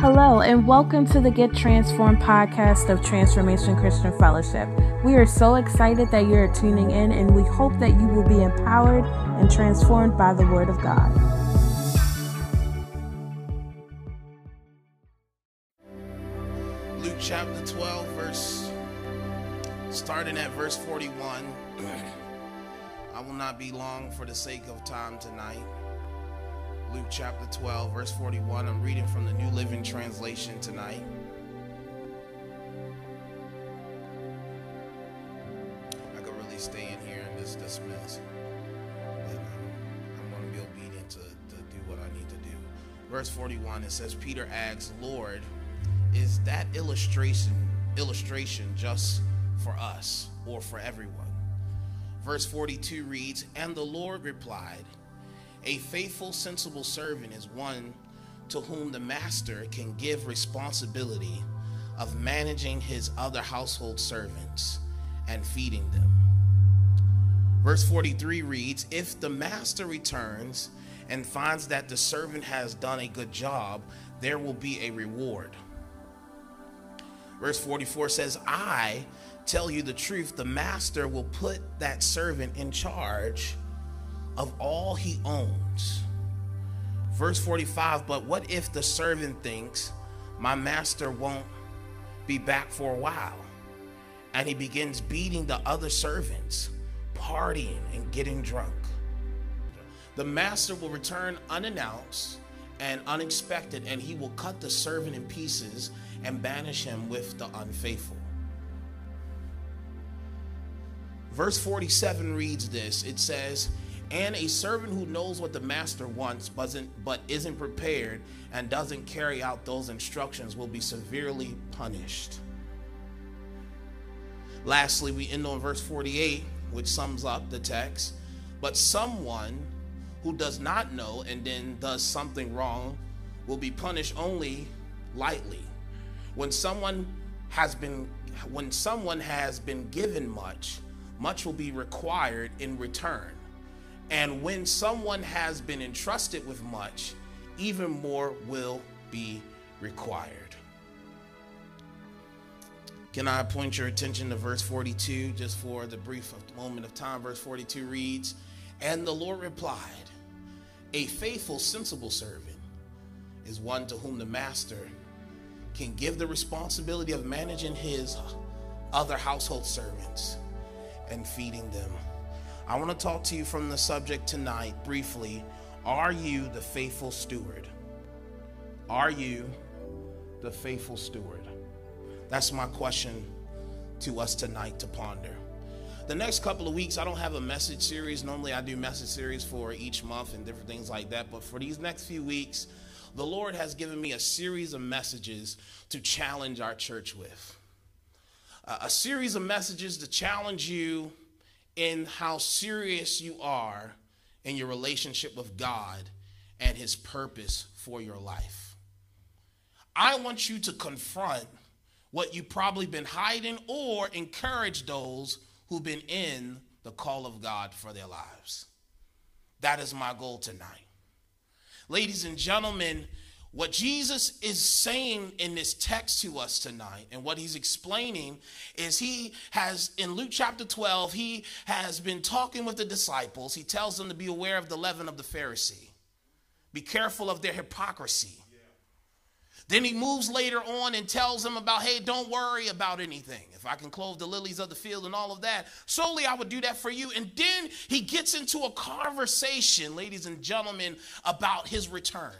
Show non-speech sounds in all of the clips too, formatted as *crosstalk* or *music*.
Hello, and welcome to the Get Transformed podcast of Transformation Christian Fellowship. We are so excited that you're tuning in, and we hope that you will be empowered and transformed by the Word of God. Luke chapter 12, verse, starting at verse 41. I will not be long for the sake of time tonight. Luke chapter 12, verse 41. I'm reading from the New Living Translation tonight. I could really stay in here and just dismiss. But um, I'm going to be obedient to, to do what I need to do. Verse 41, it says, Peter asks, Lord, is that illustration illustration just for us or for everyone? Verse 42 reads, And the Lord replied, a faithful, sensible servant is one to whom the master can give responsibility of managing his other household servants and feeding them. Verse 43 reads If the master returns and finds that the servant has done a good job, there will be a reward. Verse 44 says, I tell you the truth, the master will put that servant in charge of all he owns. Verse 45 But what if the servant thinks, My master won't be back for a while? And he begins beating the other servants, partying and getting drunk. The master will return unannounced and unexpected, and he will cut the servant in pieces and banish him with the unfaithful. Verse 47 reads this it says, and a servant who knows what the master wants but isn't, prepared and doesn't carry out those instructions will be severely punished. Lastly, we end on verse 48, which sums up the text. But someone who does not know and then does something wrong will be punished only lightly. When someone has been when someone has been given much, much will be required in return. And when someone has been entrusted with much, even more will be required. Can I point your attention to verse 42 just for the brief moment of time? Verse 42 reads, And the Lord replied, A faithful, sensible servant is one to whom the master can give the responsibility of managing his other household servants and feeding them. I want to talk to you from the subject tonight briefly. Are you the faithful steward? Are you the faithful steward? That's my question to us tonight to ponder. The next couple of weeks, I don't have a message series. Normally, I do message series for each month and different things like that. But for these next few weeks, the Lord has given me a series of messages to challenge our church with. Uh, a series of messages to challenge you in how serious you are in your relationship with God and His purpose for your life. I want you to confront what you've probably been hiding or encourage those who've been in the call of God for their lives. That is my goal tonight. Ladies and gentlemen, what Jesus is saying in this text to us tonight, and what he's explaining, is he has, in Luke chapter 12, he has been talking with the disciples. He tells them to be aware of the leaven of the Pharisee, be careful of their hypocrisy. Then he moves later on and tells them about, hey, don't worry about anything. If I can clothe the lilies of the field and all of that, solely I would do that for you. And then he gets into a conversation, ladies and gentlemen, about his return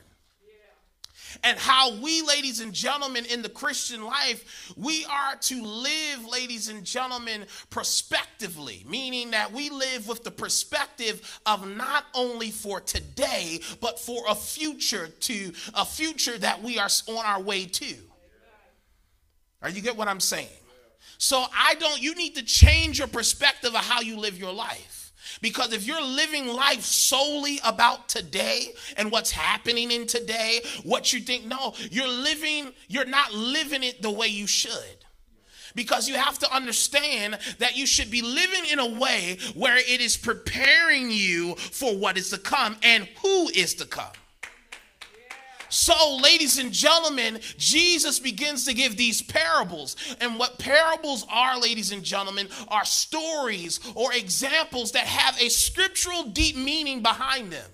and how we, ladies and gentlemen, in the Christian life, we are to live, ladies and gentlemen, prospectively, meaning that we live with the perspective of not only for today, but for a future to a future that we are on our way to. Are you get what I'm saying? So I don't, you need to change your perspective of how you live your life. Because if you're living life solely about today and what's happening in today, what you think, no, you're living, you're not living it the way you should. Because you have to understand that you should be living in a way where it is preparing you for what is to come and who is to come. So, ladies and gentlemen, Jesus begins to give these parables. And what parables are, ladies and gentlemen, are stories or examples that have a scriptural deep meaning behind them.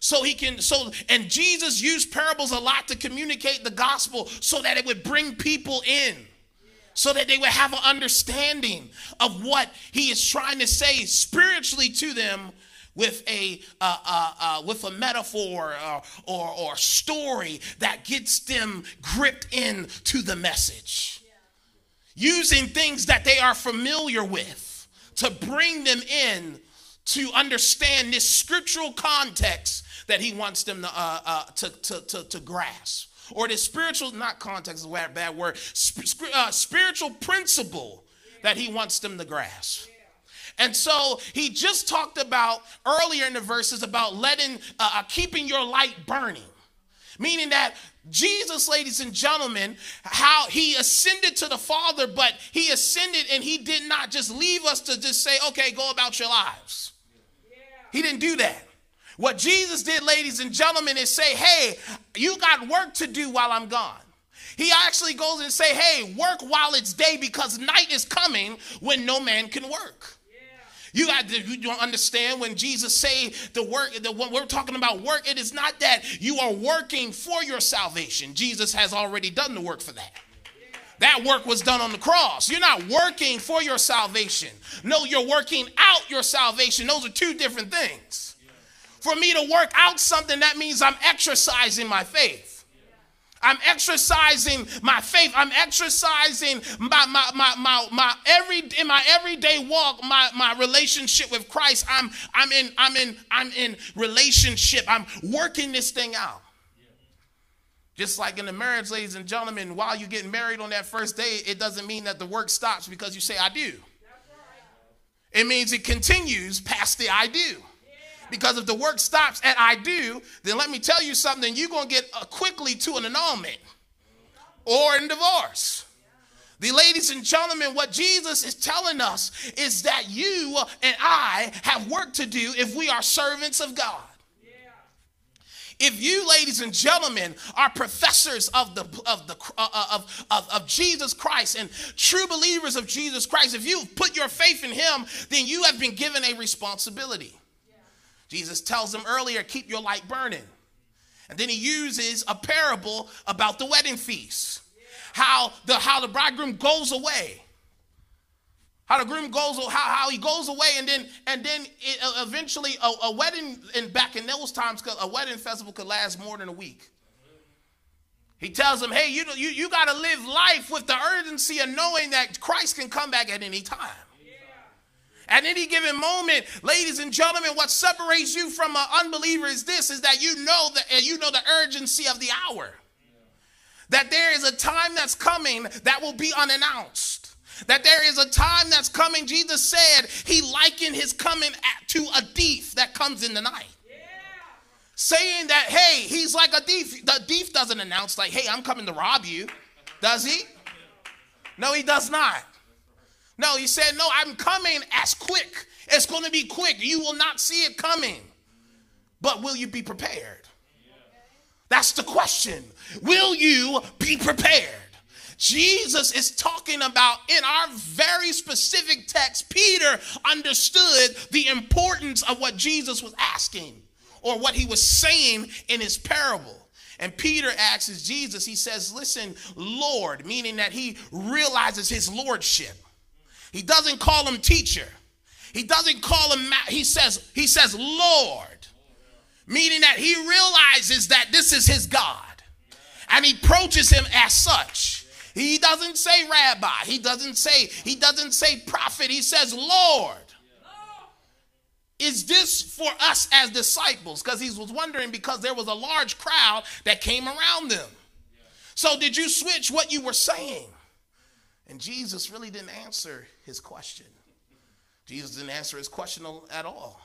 So he can, so, and Jesus used parables a lot to communicate the gospel so that it would bring people in so that they would have an understanding of what he is trying to say spiritually to them with a uh, uh, uh, with a metaphor or, or, or story that gets them gripped into the message using things that they are familiar with to bring them in to understand this scriptural context that he wants them to, uh, uh, to, to, to, to, grasp. Or this spiritual, not context is a bad word, sp- uh, spiritual principle that he wants them to grasp. And so he just talked about earlier in the verses about letting, uh, uh, keeping your light burning. Meaning that Jesus, ladies and gentlemen, how he ascended to the Father, but he ascended and he did not just leave us to just say, okay, go about your lives. He didn't do that. What Jesus did, ladies and gentlemen, is say, hey, you got work to do while I'm gone. He actually goes and say, hey, work while it's day because night is coming when no man can work. You got to, you don't understand when Jesus say the work, when we're talking about work, it is not that you are working for your salvation. Jesus has already done the work for that. That work was done on the cross. You're not working for your salvation. No, you're working out your salvation. Those are two different things. For me to work out something, that means I'm exercising my faith. I'm exercising my faith. I'm exercising my, my, my, my, my every in my everyday walk, my, my relationship with Christ. I'm I'm in I'm in I'm in relationship. I'm working this thing out. Just like in the marriage, ladies and gentlemen, while you're getting married on that first day, it doesn't mean that the work stops because you say I do. It means it continues past the I do. Because if the work stops at I do, then let me tell you something, you're going to get uh, quickly to an annulment or in divorce. The ladies and gentlemen, what Jesus is telling us is that you and I have work to do if we are servants of God. If you, ladies and gentlemen, are professors of the of the uh, uh, of, of, of Jesus Christ and true believers of Jesus Christ, if you've put your faith in Him, then you have been given a responsibility. Jesus tells them earlier, keep your light burning. And then he uses a parable about the wedding feast. How the how the bridegroom goes away. How the groom goes, how, how he goes away, and then and then it, uh, eventually a, a wedding and back in those times, a wedding festival could last more than a week. He tells them, hey, you, you, you got to live life with the urgency of knowing that Christ can come back at any time. At any given moment, ladies and gentlemen, what separates you from an unbeliever is this: is that you know that you know the urgency of the hour. That there is a time that's coming that will be unannounced. That there is a time that's coming. Jesus said he likened his coming to a thief that comes in the night. Saying that, hey, he's like a thief. The thief doesn't announce, like, hey, I'm coming to rob you. Does he? No, he does not. No, he said, No, I'm coming as quick. It's going to be quick. You will not see it coming. But will you be prepared? That's the question. Will you be prepared? Jesus is talking about in our very specific text, Peter understood the importance of what Jesus was asking or what he was saying in his parable. And Peter asks Jesus, he says, Listen, Lord, meaning that he realizes his lordship. He doesn't call him teacher. He doesn't call him, he says, he says Lord, meaning that he realizes that this is his God. And he approaches him as such. He doesn't say rabbi. He doesn't say, he doesn't say prophet. He says Lord. Is this for us as disciples? Because he was wondering because there was a large crowd that came around them. So did you switch what you were saying? And Jesus really didn't answer his question. Jesus didn't answer his question at all.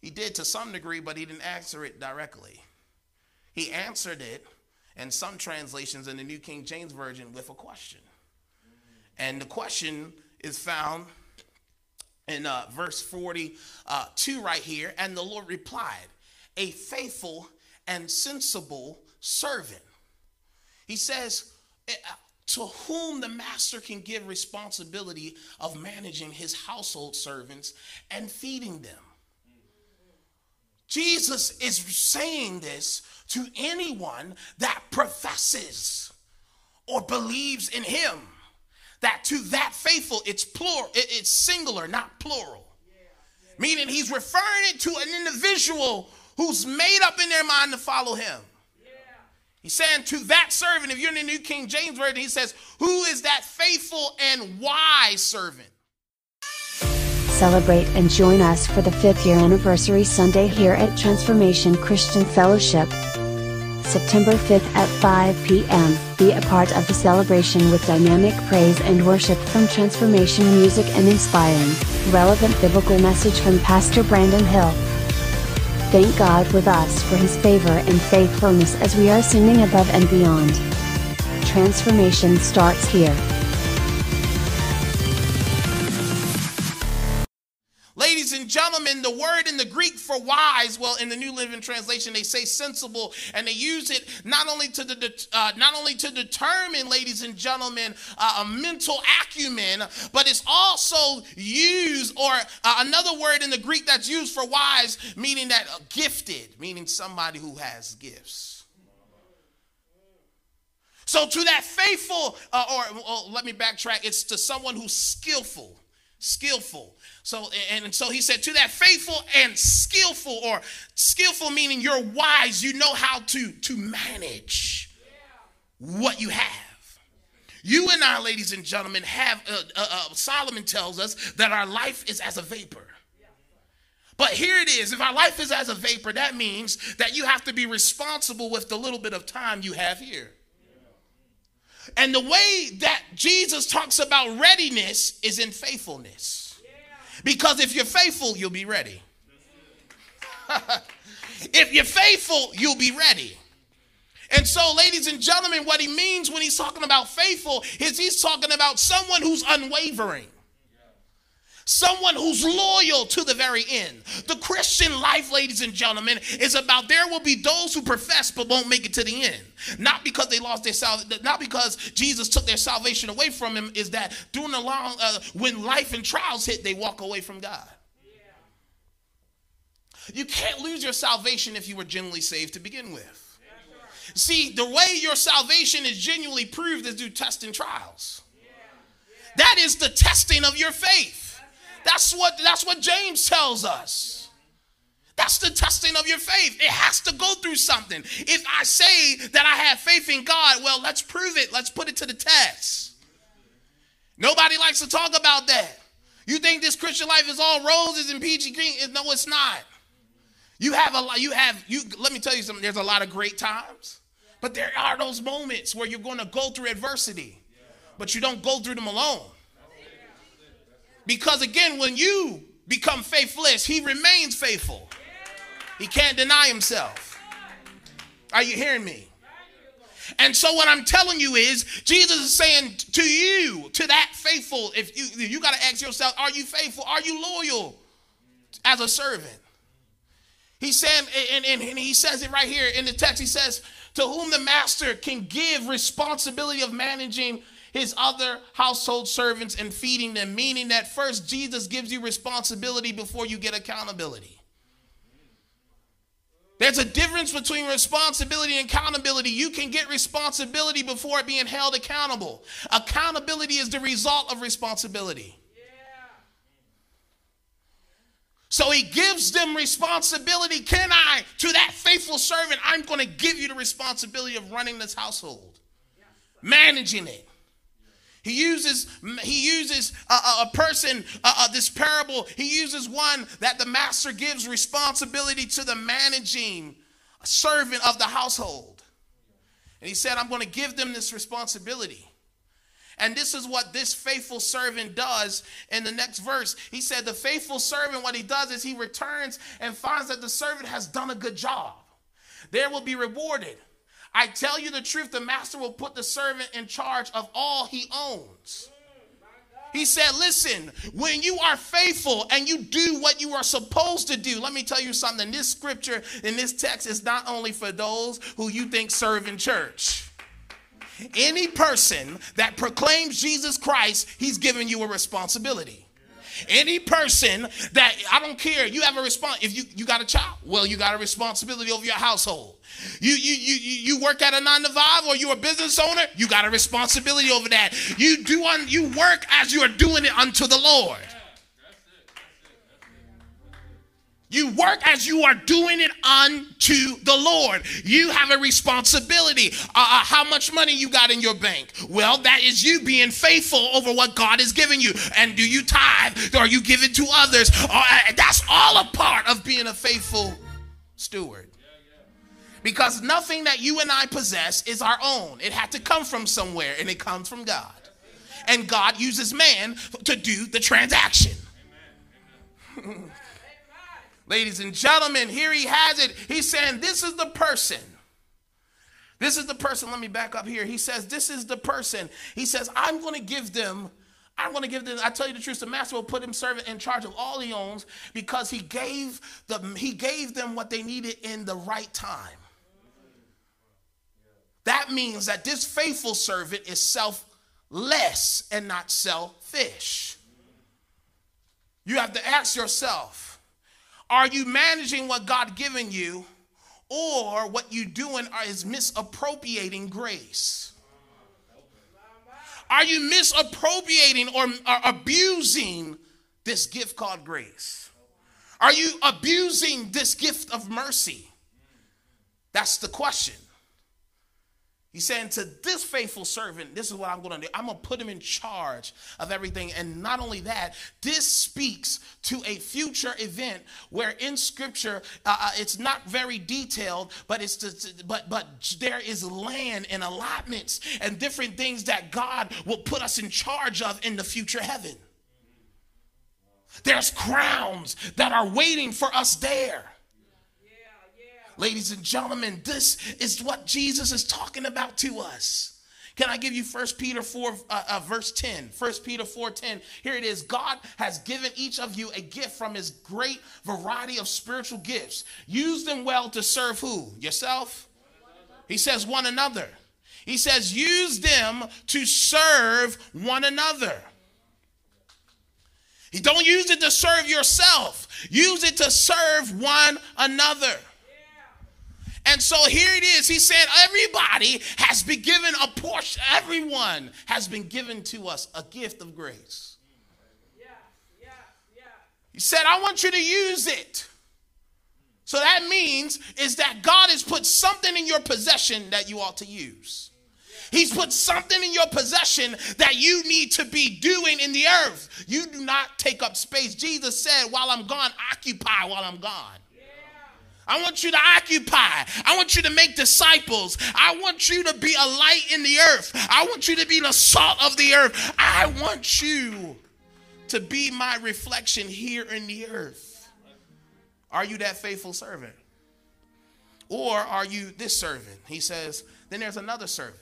He did to some degree, but he didn't answer it directly. He answered it, in some translations in the New King James Version, with a question. And the question is found in uh, verse 42 uh, right here. And the Lord replied, A faithful and sensible servant. He says, eh, to whom the master can give responsibility of managing his household servants and feeding them. Jesus is saying this to anyone that professes or believes in him. That to that faithful, it's plural, it's singular, not plural. Meaning he's referring it to an individual who's made up in their mind to follow him. He's saying to that servant, if you're in the New King James Version, he says, Who is that faithful and wise servant? Celebrate and join us for the fifth year anniversary Sunday here at Transformation Christian Fellowship. September 5th at 5 p.m. Be a part of the celebration with dynamic praise and worship from Transformation Music and inspiring, relevant biblical message from Pastor Brandon Hill. Thank God with us for His favor and faithfulness as we are singing above and beyond. Transformation starts here. Gentlemen, the word in the Greek for wise, well, in the New Living Translation, they say sensible, and they use it not only to the uh, not only to determine, ladies and gentlemen, uh, a mental acumen, but it's also used, or uh, another word in the Greek that's used for wise, meaning that uh, gifted, meaning somebody who has gifts. So to that faithful, uh, or, or let me backtrack, it's to someone who's skillful, skillful. So and so he said to that faithful and skillful, or skillful meaning you're wise, you know how to to manage what you have. You and I, ladies and gentlemen, have uh, uh, uh, Solomon tells us that our life is as a vapor. But here it is. If our life is as a vapor, that means that you have to be responsible with the little bit of time you have here. And the way that Jesus talks about readiness is in faithfulness. Because if you're faithful, you'll be ready. *laughs* if you're faithful, you'll be ready. And so, ladies and gentlemen, what he means when he's talking about faithful is he's talking about someone who's unwavering. Someone who's loyal to the very end. The Christian life, ladies and gentlemen, is about there will be those who profess but won't make it to the end. Not because they lost their salvation, not because Jesus took their salvation away from them, is that during the long, uh, when life and trials hit, they walk away from God. You can't lose your salvation if you were genuinely saved to begin with. See, the way your salvation is genuinely proved is through testing trials. That is the testing of your faith. That's what that's what James tells us. That's the testing of your faith. It has to go through something. If I say that I have faith in God, well, let's prove it. Let's put it to the test. Nobody likes to talk about that. You think this Christian life is all roses and peachy green? No, it's not. You have a lot, you have, you let me tell you something, there's a lot of great times, but there are those moments where you're going to go through adversity, but you don't go through them alone. Because again, when you become faithless, he remains faithful. He can't deny himself. Are you hearing me? And so what I'm telling you is Jesus is saying to you, to that faithful, if you you got to ask yourself, are you faithful? Are you loyal as a servant? He said, and, and, and he says it right here in the text. He says, to whom the master can give responsibility of managing his other household servants and feeding them, meaning that first Jesus gives you responsibility before you get accountability. There's a difference between responsibility and accountability. You can get responsibility before being held accountable. Accountability is the result of responsibility. So he gives them responsibility. Can I, to that faithful servant, I'm going to give you the responsibility of running this household, managing it. He uses he uses a, a person this parable. He uses one that the master gives responsibility to the managing servant of the household, and he said, "I'm going to give them this responsibility." And this is what this faithful servant does in the next verse. He said, The faithful servant, what he does is he returns and finds that the servant has done a good job. There will be rewarded. I tell you the truth, the master will put the servant in charge of all he owns. He said, Listen, when you are faithful and you do what you are supposed to do, let me tell you something. This scripture in this text is not only for those who you think serve in church. Any person that proclaims Jesus Christ, he's giving you a responsibility. Any person that I don't care, you have a response. If you, you got a child, well, you got a responsibility over your household. You, you you you work at a nine to five or you're a business owner, you got a responsibility over that. You do on you work as you are doing it unto the Lord. You work as you are doing it unto the Lord. You have a responsibility. Uh, uh, how much money you got in your bank? Well, that is you being faithful over what God has given you. And do you tithe or you giving to others? Uh, that's all a part of being a faithful steward. Because nothing that you and I possess is our own. It had to come from somewhere, and it comes from God. And God uses man to do the transaction. *laughs* Ladies and gentlemen, here he has it. He's saying, This is the person. This is the person. Let me back up here. He says, This is the person. He says, I'm going to give them. I'm going to give them, I tell you the truth, the master will put him servant in charge of all he owns because he gave them, he gave them what they needed in the right time. That means that this faithful servant is selfless and not selfish. You have to ask yourself are you managing what God given you or what you doing is misappropriating grace? Are you misappropriating or, or abusing this gift called grace? Are you abusing this gift of mercy? That's the question. He's saying to this faithful servant, this is what I'm going to do. I'm going to put him in charge of everything. And not only that, this speaks to a future event where in scripture, uh, uh it's not very detailed, but it's just, but but there is land and allotments and different things that God will put us in charge of in the future heaven. There's crowns that are waiting for us there. Ladies and gentlemen, this is what Jesus is talking about to us. Can I give you 1 Peter 4, uh, uh, verse 10? 1 Peter 4 10. Here it is. God has given each of you a gift from his great variety of spiritual gifts. Use them well to serve who? Yourself? He says, one another. He says, use them to serve one another. Don't use it to serve yourself, use it to serve one another. And so here it is. He said, Everybody has been given a portion, everyone has been given to us a gift of grace. He said, I want you to use it. So that means is that God has put something in your possession that you ought to use. He's put something in your possession that you need to be doing in the earth. You do not take up space. Jesus said, While I'm gone, occupy while I'm gone. I want you to occupy. I want you to make disciples. I want you to be a light in the earth. I want you to be the salt of the earth. I want you to be my reflection here in the earth. Are you that faithful servant? Or are you this servant? He says, then there's another servant.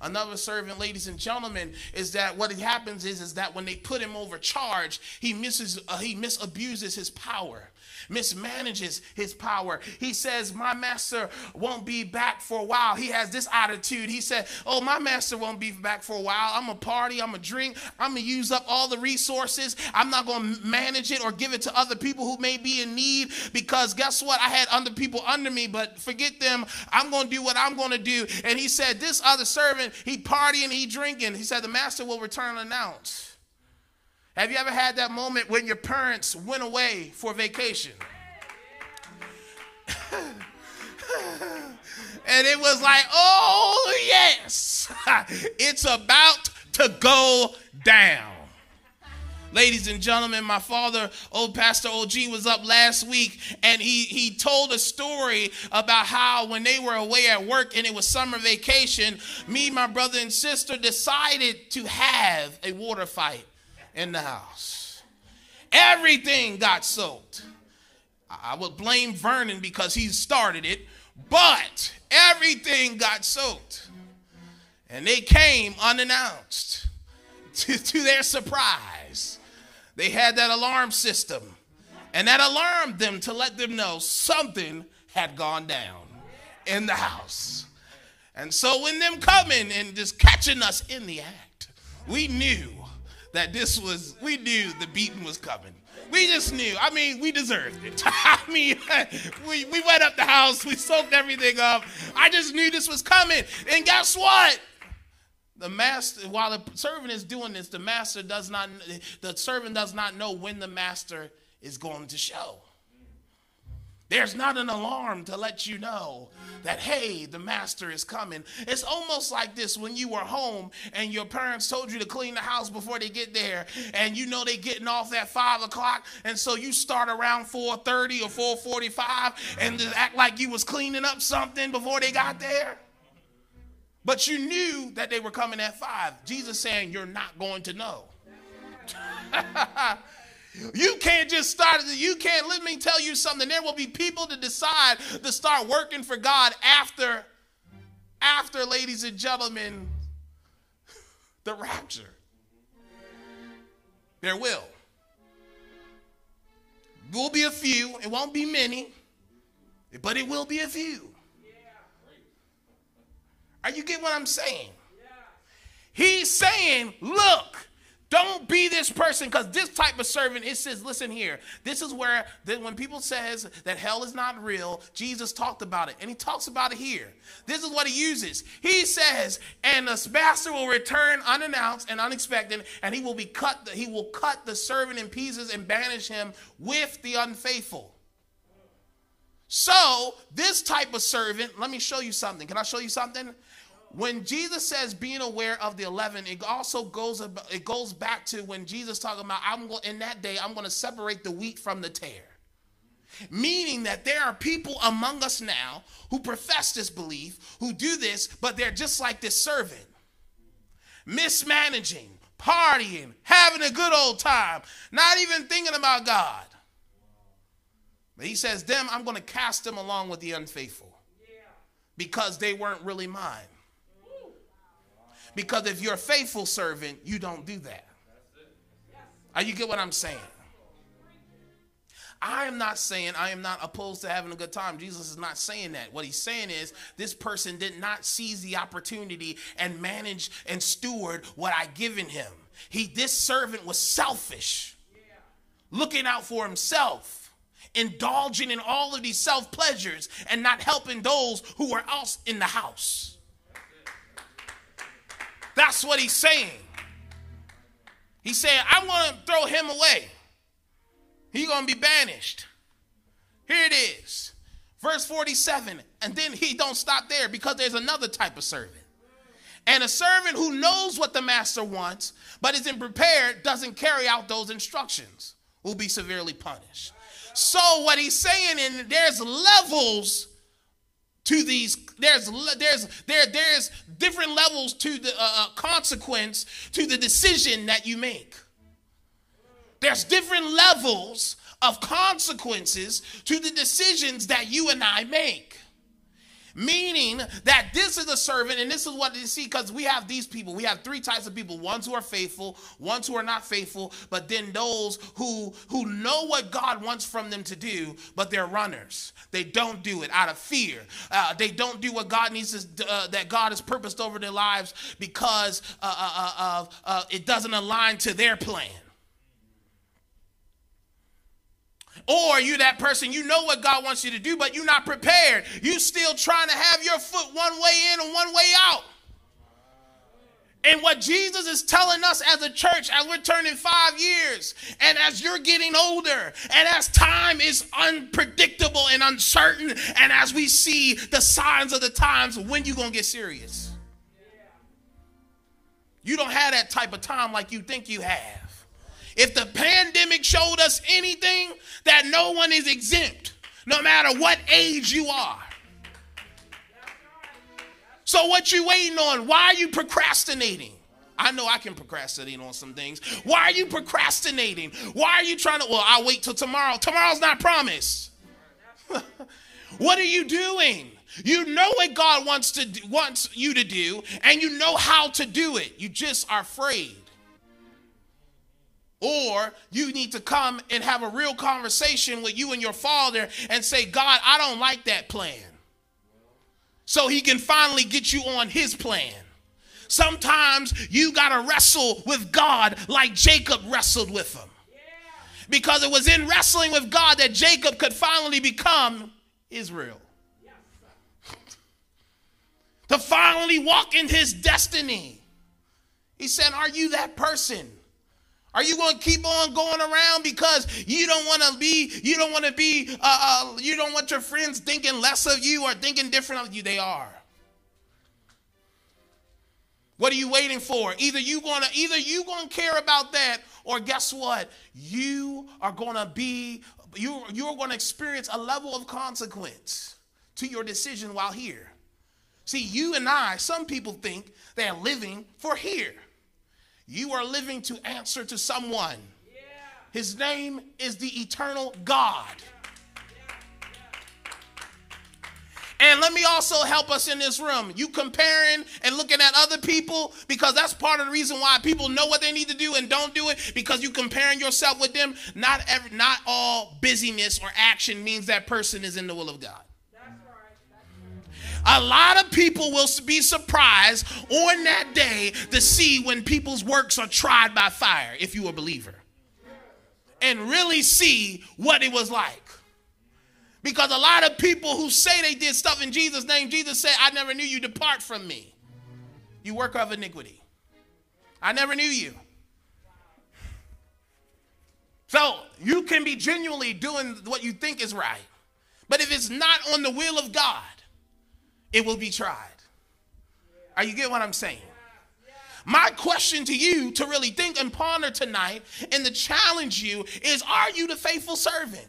Another servant, ladies and gentlemen, is that what happens is, is that when they put him over charge, he misses, uh, he misabuses his power mismanages his power. He says, My master won't be back for a while. He has this attitude. He said, Oh, my master won't be back for a while. I'm a party, I'm a drink, I'm gonna use up all the resources. I'm not gonna manage it or give it to other people who may be in need because guess what? I had other people under me, but forget them. I'm gonna do what I'm gonna do. And he said, This other servant, he partying, he drinking. He said, The master will return unannounced. Have you ever had that moment when your parents went away for vacation? *laughs* and it was like, oh, yes, *laughs* it's about to go down. Ladies and gentlemen, my father, old Pastor OG, was up last week and he, he told a story about how when they were away at work and it was summer vacation, me, my brother, and sister decided to have a water fight in the house. Everything got soaked. I would blame Vernon because he started it, but everything got soaked. And they came unannounced. *laughs* to, to their surprise, they had that alarm system. And that alarmed them to let them know something had gone down in the house. And so when them coming and just catching us in the act, we knew that this was, we knew the beating was coming. We just knew. I mean, we deserved it. *laughs* I mean, *laughs* we, we went up the house, we soaked everything up. I just knew this was coming. And guess what? The master, while the servant is doing this, the master does not, the servant does not know when the master is going to show. There's not an alarm to let you know that, hey, the master is coming. It's almost like this when you were home and your parents told you to clean the house before they get there, and you know they getting off at five o'clock, and so you start around 4:30 or 4:45 and just act like you was cleaning up something before they got there. But you knew that they were coming at five. Jesus saying, You're not going to know. *laughs* You can't just start, you can't, let me tell you something. There will be people to decide to start working for God after, after, ladies and gentlemen, the rapture. There will. Will be a few, it won't be many, but it will be a few. Are you get what I'm saying? He's saying, look, don't be this person because this type of servant, it says, listen here. This is where that when people says that hell is not real, Jesus talked about it. And he talks about it here. This is what he uses. He says, and the master will return unannounced and unexpected, and he will be cut, he will cut the servant in pieces and banish him with the unfaithful. So, this type of servant, let me show you something. Can I show you something? When Jesus says being aware of the leaven, it also goes it goes back to when Jesus talking about I'm going in that day I'm going to separate the wheat from the tare. Meaning that there are people among us now who profess this belief, who do this, but they're just like this servant. Mismanaging, partying, having a good old time, not even thinking about God. But he says, them, I'm going to cast them along with the unfaithful because they weren't really mine. Because if you're a faithful servant, you don't do that. Are you get what I'm saying? I am not saying I am not opposed to having a good time. Jesus is not saying that. What he's saying is this person did not seize the opportunity and manage and steward what I given him. He this servant was selfish. Looking out for himself, indulging in all of these self pleasures and not helping those who were else in the house. That's what he's saying. He's saying, I'm going to throw him away. He's going to be banished. Here it is. Verse 47. And then he don't stop there because there's another type of servant. And a servant who knows what the master wants, but isn't prepared, doesn't carry out those instructions, will be severely punished. So what he's saying, and there's levels to these there's there's there there's different levels to the uh, uh, consequence to the decision that you make. There's different levels of consequences to the decisions that you and I make That this is a servant, and this is what you see, because we have these people. We have three types of people: ones who are faithful, ones who are not faithful, but then those who who know what God wants from them to do, but they're runners. They don't do it out of fear. Uh, they don't do what God needs to, uh, that God has purposed over their lives because uh, uh, uh uh, it doesn't align to their plan. Or you that person, you know what God wants you to do, but you're not prepared. You still trying to have your foot one way in and one way out. And what Jesus is telling us as a church, as we're turning five years, and as you're getting older, and as time is unpredictable and uncertain, and as we see the signs of the times, when you gonna get serious? You don't have that type of time like you think you have. If the pandemic showed us anything, that no one is exempt, no matter what age you are. So what you waiting on? Why are you procrastinating? I know I can procrastinate on some things. Why are you procrastinating? Why are you trying to? Well, I'll wait till tomorrow. Tomorrow's not promised. *laughs* what are you doing? You know what God wants to wants you to do, and you know how to do it. You just are afraid. Or you need to come and have a real conversation with you and your father and say, God, I don't like that plan. So he can finally get you on his plan. Sometimes you got to wrestle with God like Jacob wrestled with him. Because it was in wrestling with God that Jacob could finally become Israel. *laughs* to finally walk in his destiny. He said, Are you that person? Are you going to keep on going around because you don't want to be, you don't want to be, uh, uh, you don't want your friends thinking less of you or thinking different of you? They are. What are you waiting for? Either you gonna, either you gonna care about that, or guess what? You are gonna be, you you're gonna experience a level of consequence to your decision while here. See, you and I, some people think they're living for here. You are living to answer to someone. His name is the eternal God. And let me also help us in this room. You comparing and looking at other people because that's part of the reason why people know what they need to do and don't do it because you comparing yourself with them. Not every, not all busyness or action means that person is in the will of God. A lot of people will be surprised on that day to see when people's works are tried by fire, if you are a believer, and really see what it was like. Because a lot of people who say they did stuff in Jesus' name, Jesus said, I never knew you, depart from me. You work of iniquity. I never knew you. So you can be genuinely doing what you think is right. But if it's not on the will of God, it will be tried. Are you get what I'm saying? My question to you to really think and ponder tonight and to challenge you is are you the faithful servant?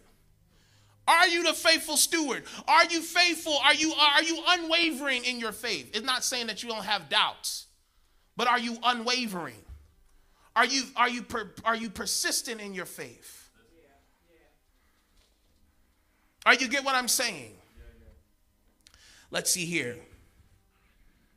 Are you the faithful steward? Are you faithful? Are you are you unwavering in your faith? It's not saying that you don't have doubts, but are you unwavering? Are you are you per, are you persistent in your faith? Are you get what I'm saying? Let's see here.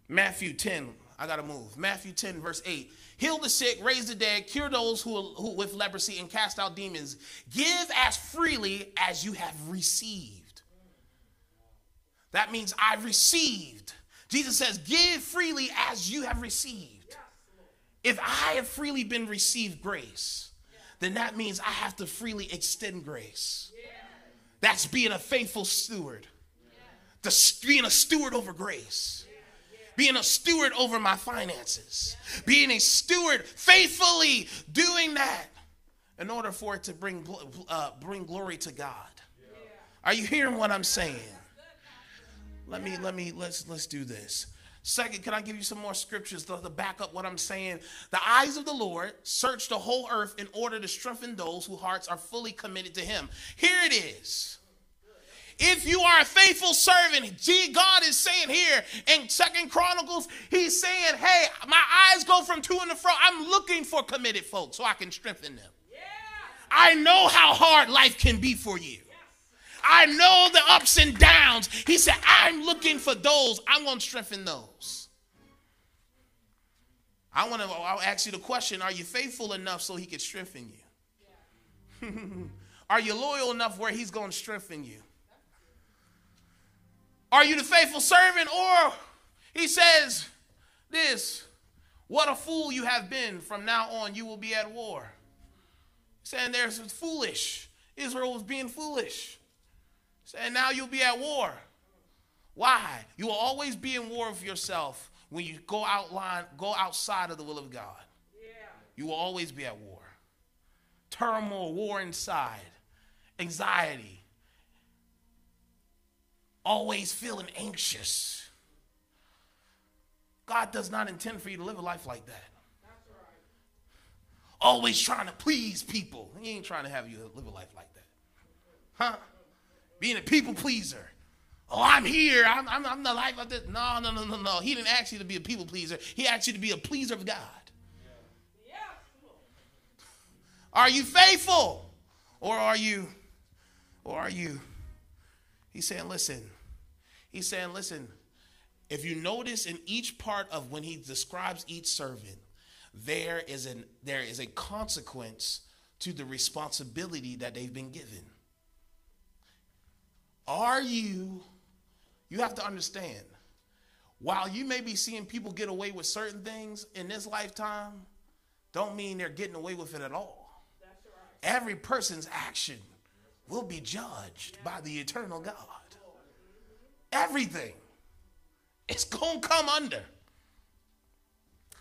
Matthew 10. I got to move. Matthew 10, verse 8. Heal the sick, raise the dead, cure those who, who with leprosy, and cast out demons. Give as freely as you have received. That means I received. Jesus says, Give freely as you have received. If I have freely been received grace, then that means I have to freely extend grace. That's being a faithful steward the, being a steward over grace, being a steward over my finances, being a steward faithfully doing that in order for it to bring, uh, bring glory to God. Are you hearing what I'm saying? Let me, let me, let's, let's do this. Second, can I give you some more scriptures to, to, back up what I'm saying? The eyes of the Lord search the whole earth in order to strengthen those whose hearts are fully committed to Him. Here it is. If you are a faithful servant, gee, God is saying here in Second Chronicles, He's saying, "Hey, my eyes go from to and fro. I'm looking for committed folks so I can strengthen them. Yeah. I know how hard life can be for you. I know the ups and downs. He said, I'm looking for those. I'm going to strengthen those. I want to I'll ask you the question Are you faithful enough so he can strengthen you? Yeah. *laughs* are you loyal enough where he's going to strengthen you? Are you the faithful servant? Or he says this What a fool you have been. From now on, you will be at war. Saying there's foolish. Israel was being foolish. Saying now you'll be at war. Why? You will always be in war with yourself when you go outline, go outside of the will of God. Yeah. You will always be at war. Turmoil, war inside, anxiety, always feeling anxious. God does not intend for you to live a life like that. Always trying to please people. He ain't trying to have you live a life like that. Huh? Being a people pleaser. Oh, I'm here. I'm, I'm, I'm the life of this. No, no, no, no, no. He didn't ask you to be a people pleaser. He asked you to be a pleaser of God. Yeah. Are you faithful? Or are you, or are you He's saying, listen. He's saying, listen, if you notice in each part of when he describes each servant, there is an there is a consequence to the responsibility that they've been given. Are you you have to understand while you may be seeing people get away with certain things in this lifetime, don't mean they're getting away with it at all. Right. Every person's action will be judged yeah. by the eternal God. Everything. It's going to come under.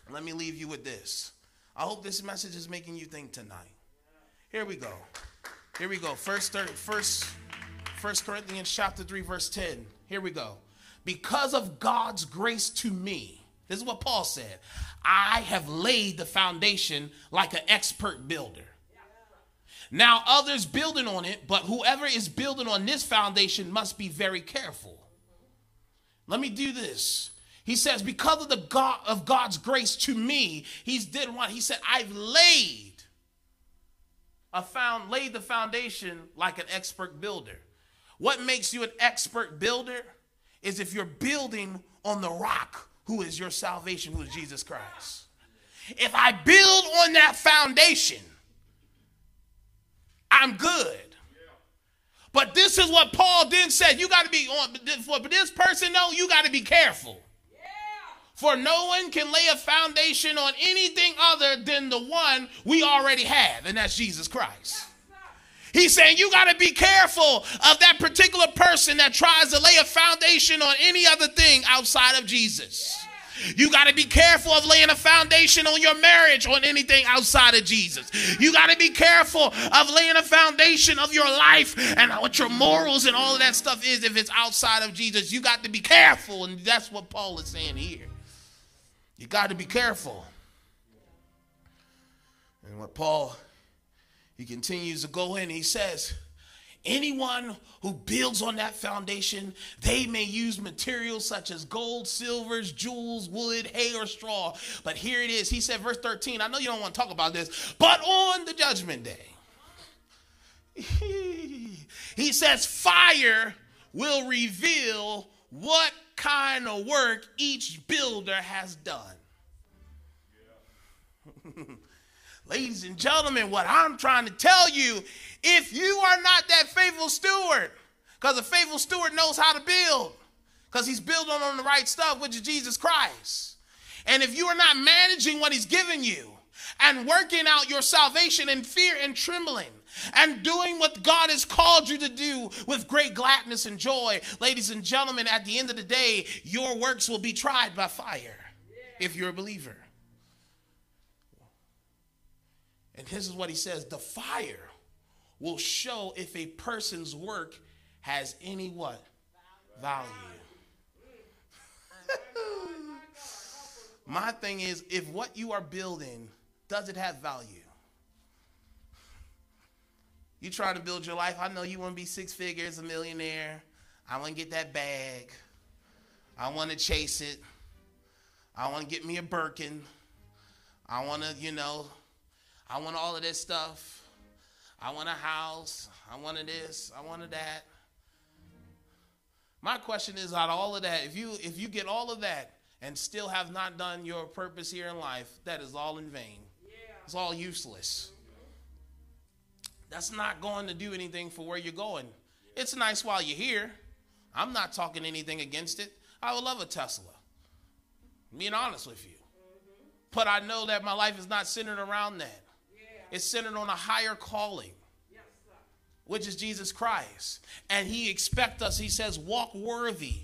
Let me leave you with this. I hope this message is making you think tonight. Here we go. Here we go. First, first, First Corinthians chapter 3, verse 10. Here we go. Because of God's grace to me, this is what Paul said. I have laid the foundation like an expert builder. Now others building on it, but whoever is building on this foundation must be very careful. Let me do this. He says, because of the God of God's grace to me, he's did what he said, I've laid a found laid the foundation like an expert builder. What makes you an expert builder is if you're building on the rock who is your salvation, who is Jesus Christ. If I build on that foundation, I'm good. But this is what Paul then said. You got to be on for this person, though, you got to be careful. For no one can lay a foundation on anything other than the one we already have, and that's Jesus Christ. He's saying you got to be careful of that particular person that tries to lay a foundation on any other thing outside of Jesus. You got to be careful of laying a foundation on your marriage on anything outside of Jesus. You got to be careful of laying a foundation of your life and what your morals and all of that stuff is if it's outside of Jesus. You got to be careful, and that's what Paul is saying here. You got to be careful. And what Paul he continues to go in. He says, Anyone who builds on that foundation, they may use materials such as gold, silvers, jewels, wood, hay, or straw. But here it is. He said, verse 13, I know you don't want to talk about this, but on the judgment day, *laughs* he says, fire will reveal what kind of work each builder has done. *laughs* Ladies and gentlemen, what I'm trying to tell you, if you are not that faithful steward, because a faithful steward knows how to build, because he's building on the right stuff, which is Jesus Christ. And if you are not managing what he's given you and working out your salvation in fear and trembling, and doing what God has called you to do with great gladness and joy. Ladies and gentlemen, at the end of the day, your works will be tried by fire if you're a believer. And this is what he says the fire will show if a person's work has any what? Value. My thing is, if what you are building does it have value? You try to build your life. I know you want to be six figures, a millionaire. I want to get that bag. I want to chase it. I want to get me a Birkin. I want to, you know, I want all of this stuff. I want a house. I wanted this. I wanted that. My question is out of all of that, if you if you get all of that and still have not done your purpose here in life, that is all in vain. Yeah. It's all useless. That's not going to do anything for where you're going. It's nice while you're here. I'm not talking anything against it. I would love a Tesla. Being honest with you. Mm-hmm. But I know that my life is not centered around that is centered on a higher calling, which is Jesus Christ. And he expects us, he says, walk worthy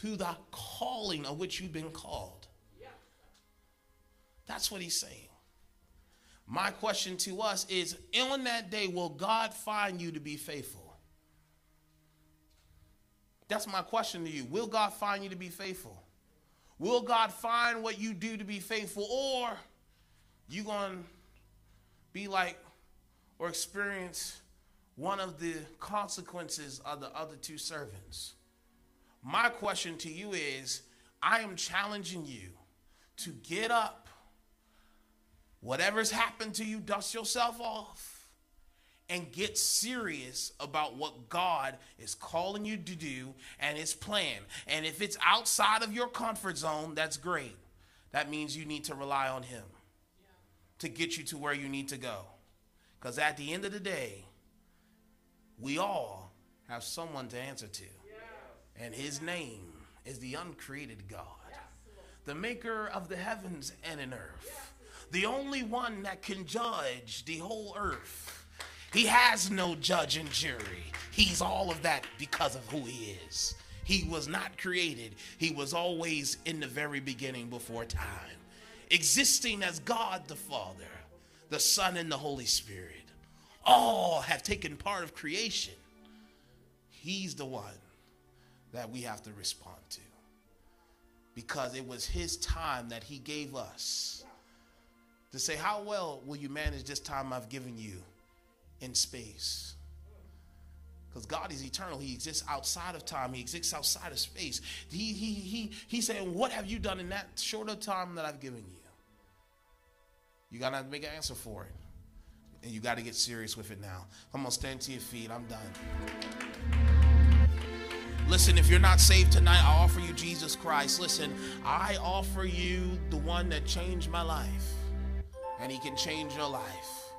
to the calling of which you've been called. That's what he's saying. My question to us is on that day, will God find you to be faithful? That's my question to you. Will God find you to be faithful? Will God find what you do to be faithful? Or you going to be like or experience one of the consequences of the other two servants. My question to you is I am challenging you to get up. Whatever's happened to you, dust yourself off and get serious about what God is calling you to do and his plan. And if it's outside of your comfort zone, that's great. That means you need to rely on him. To get you to where you need to go. Because at the end of the day, we all have someone to answer to. And his name is the uncreated God, the maker of the heavens and an earth, the only one that can judge the whole earth. He has no judge and jury. He's all of that because of who he is. He was not created, he was always in the very beginning before time, existing as God the Father, the Son, and the Holy Spirit. All have taken part of creation. He's the one that we have to respond to because it was his time that he gave us to say, How well will you manage this time I've given you in space? Because God is eternal. He exists outside of time. He exists outside of space. He, he, he, he's saying, What have you done in that short of time that I've given you? You got to make an answer for it. And you got to get serious with it now. Come on, stand to your feet. I'm done. Listen, if you're not saved tonight, I offer you Jesus Christ. Listen, I offer you the one that changed my life, and he can change your life.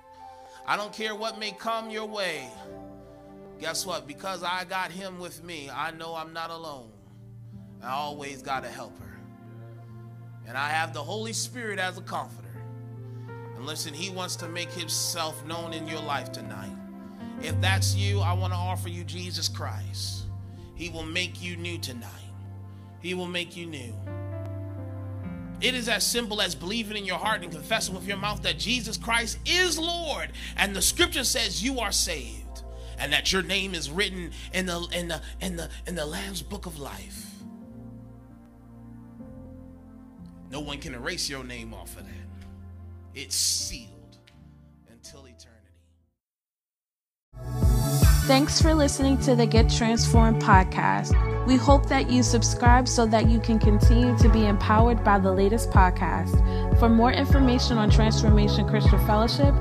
I don't care what may come your way. Guess what? Because I got him with me, I know I'm not alone. I always got a helper. And I have the Holy Spirit as a comforter. And listen, he wants to make himself known in your life tonight. If that's you, I want to offer you Jesus Christ. He will make you new tonight. He will make you new. It is as simple as believing in your heart and confessing with your mouth that Jesus Christ is Lord. And the scripture says you are saved and that your name is written in the in the in the in the Lamb's book of life. No one can erase your name off of that. It's sealed until eternity. Thanks for listening to the Get Transformed podcast. We hope that you subscribe so that you can continue to be empowered by the latest podcast. For more information on Transformation Christian Fellowship,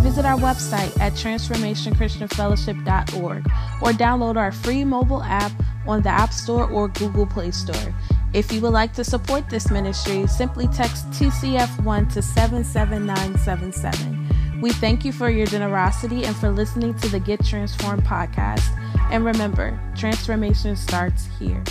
visit our website at transformationchristianfellowship.org or download our free mobile app on the App Store or Google Play Store. If you would like to support this ministry, simply text TCF1 to 77977. We thank you for your generosity and for listening to the Get Transformed podcast. And remember, transformation starts here.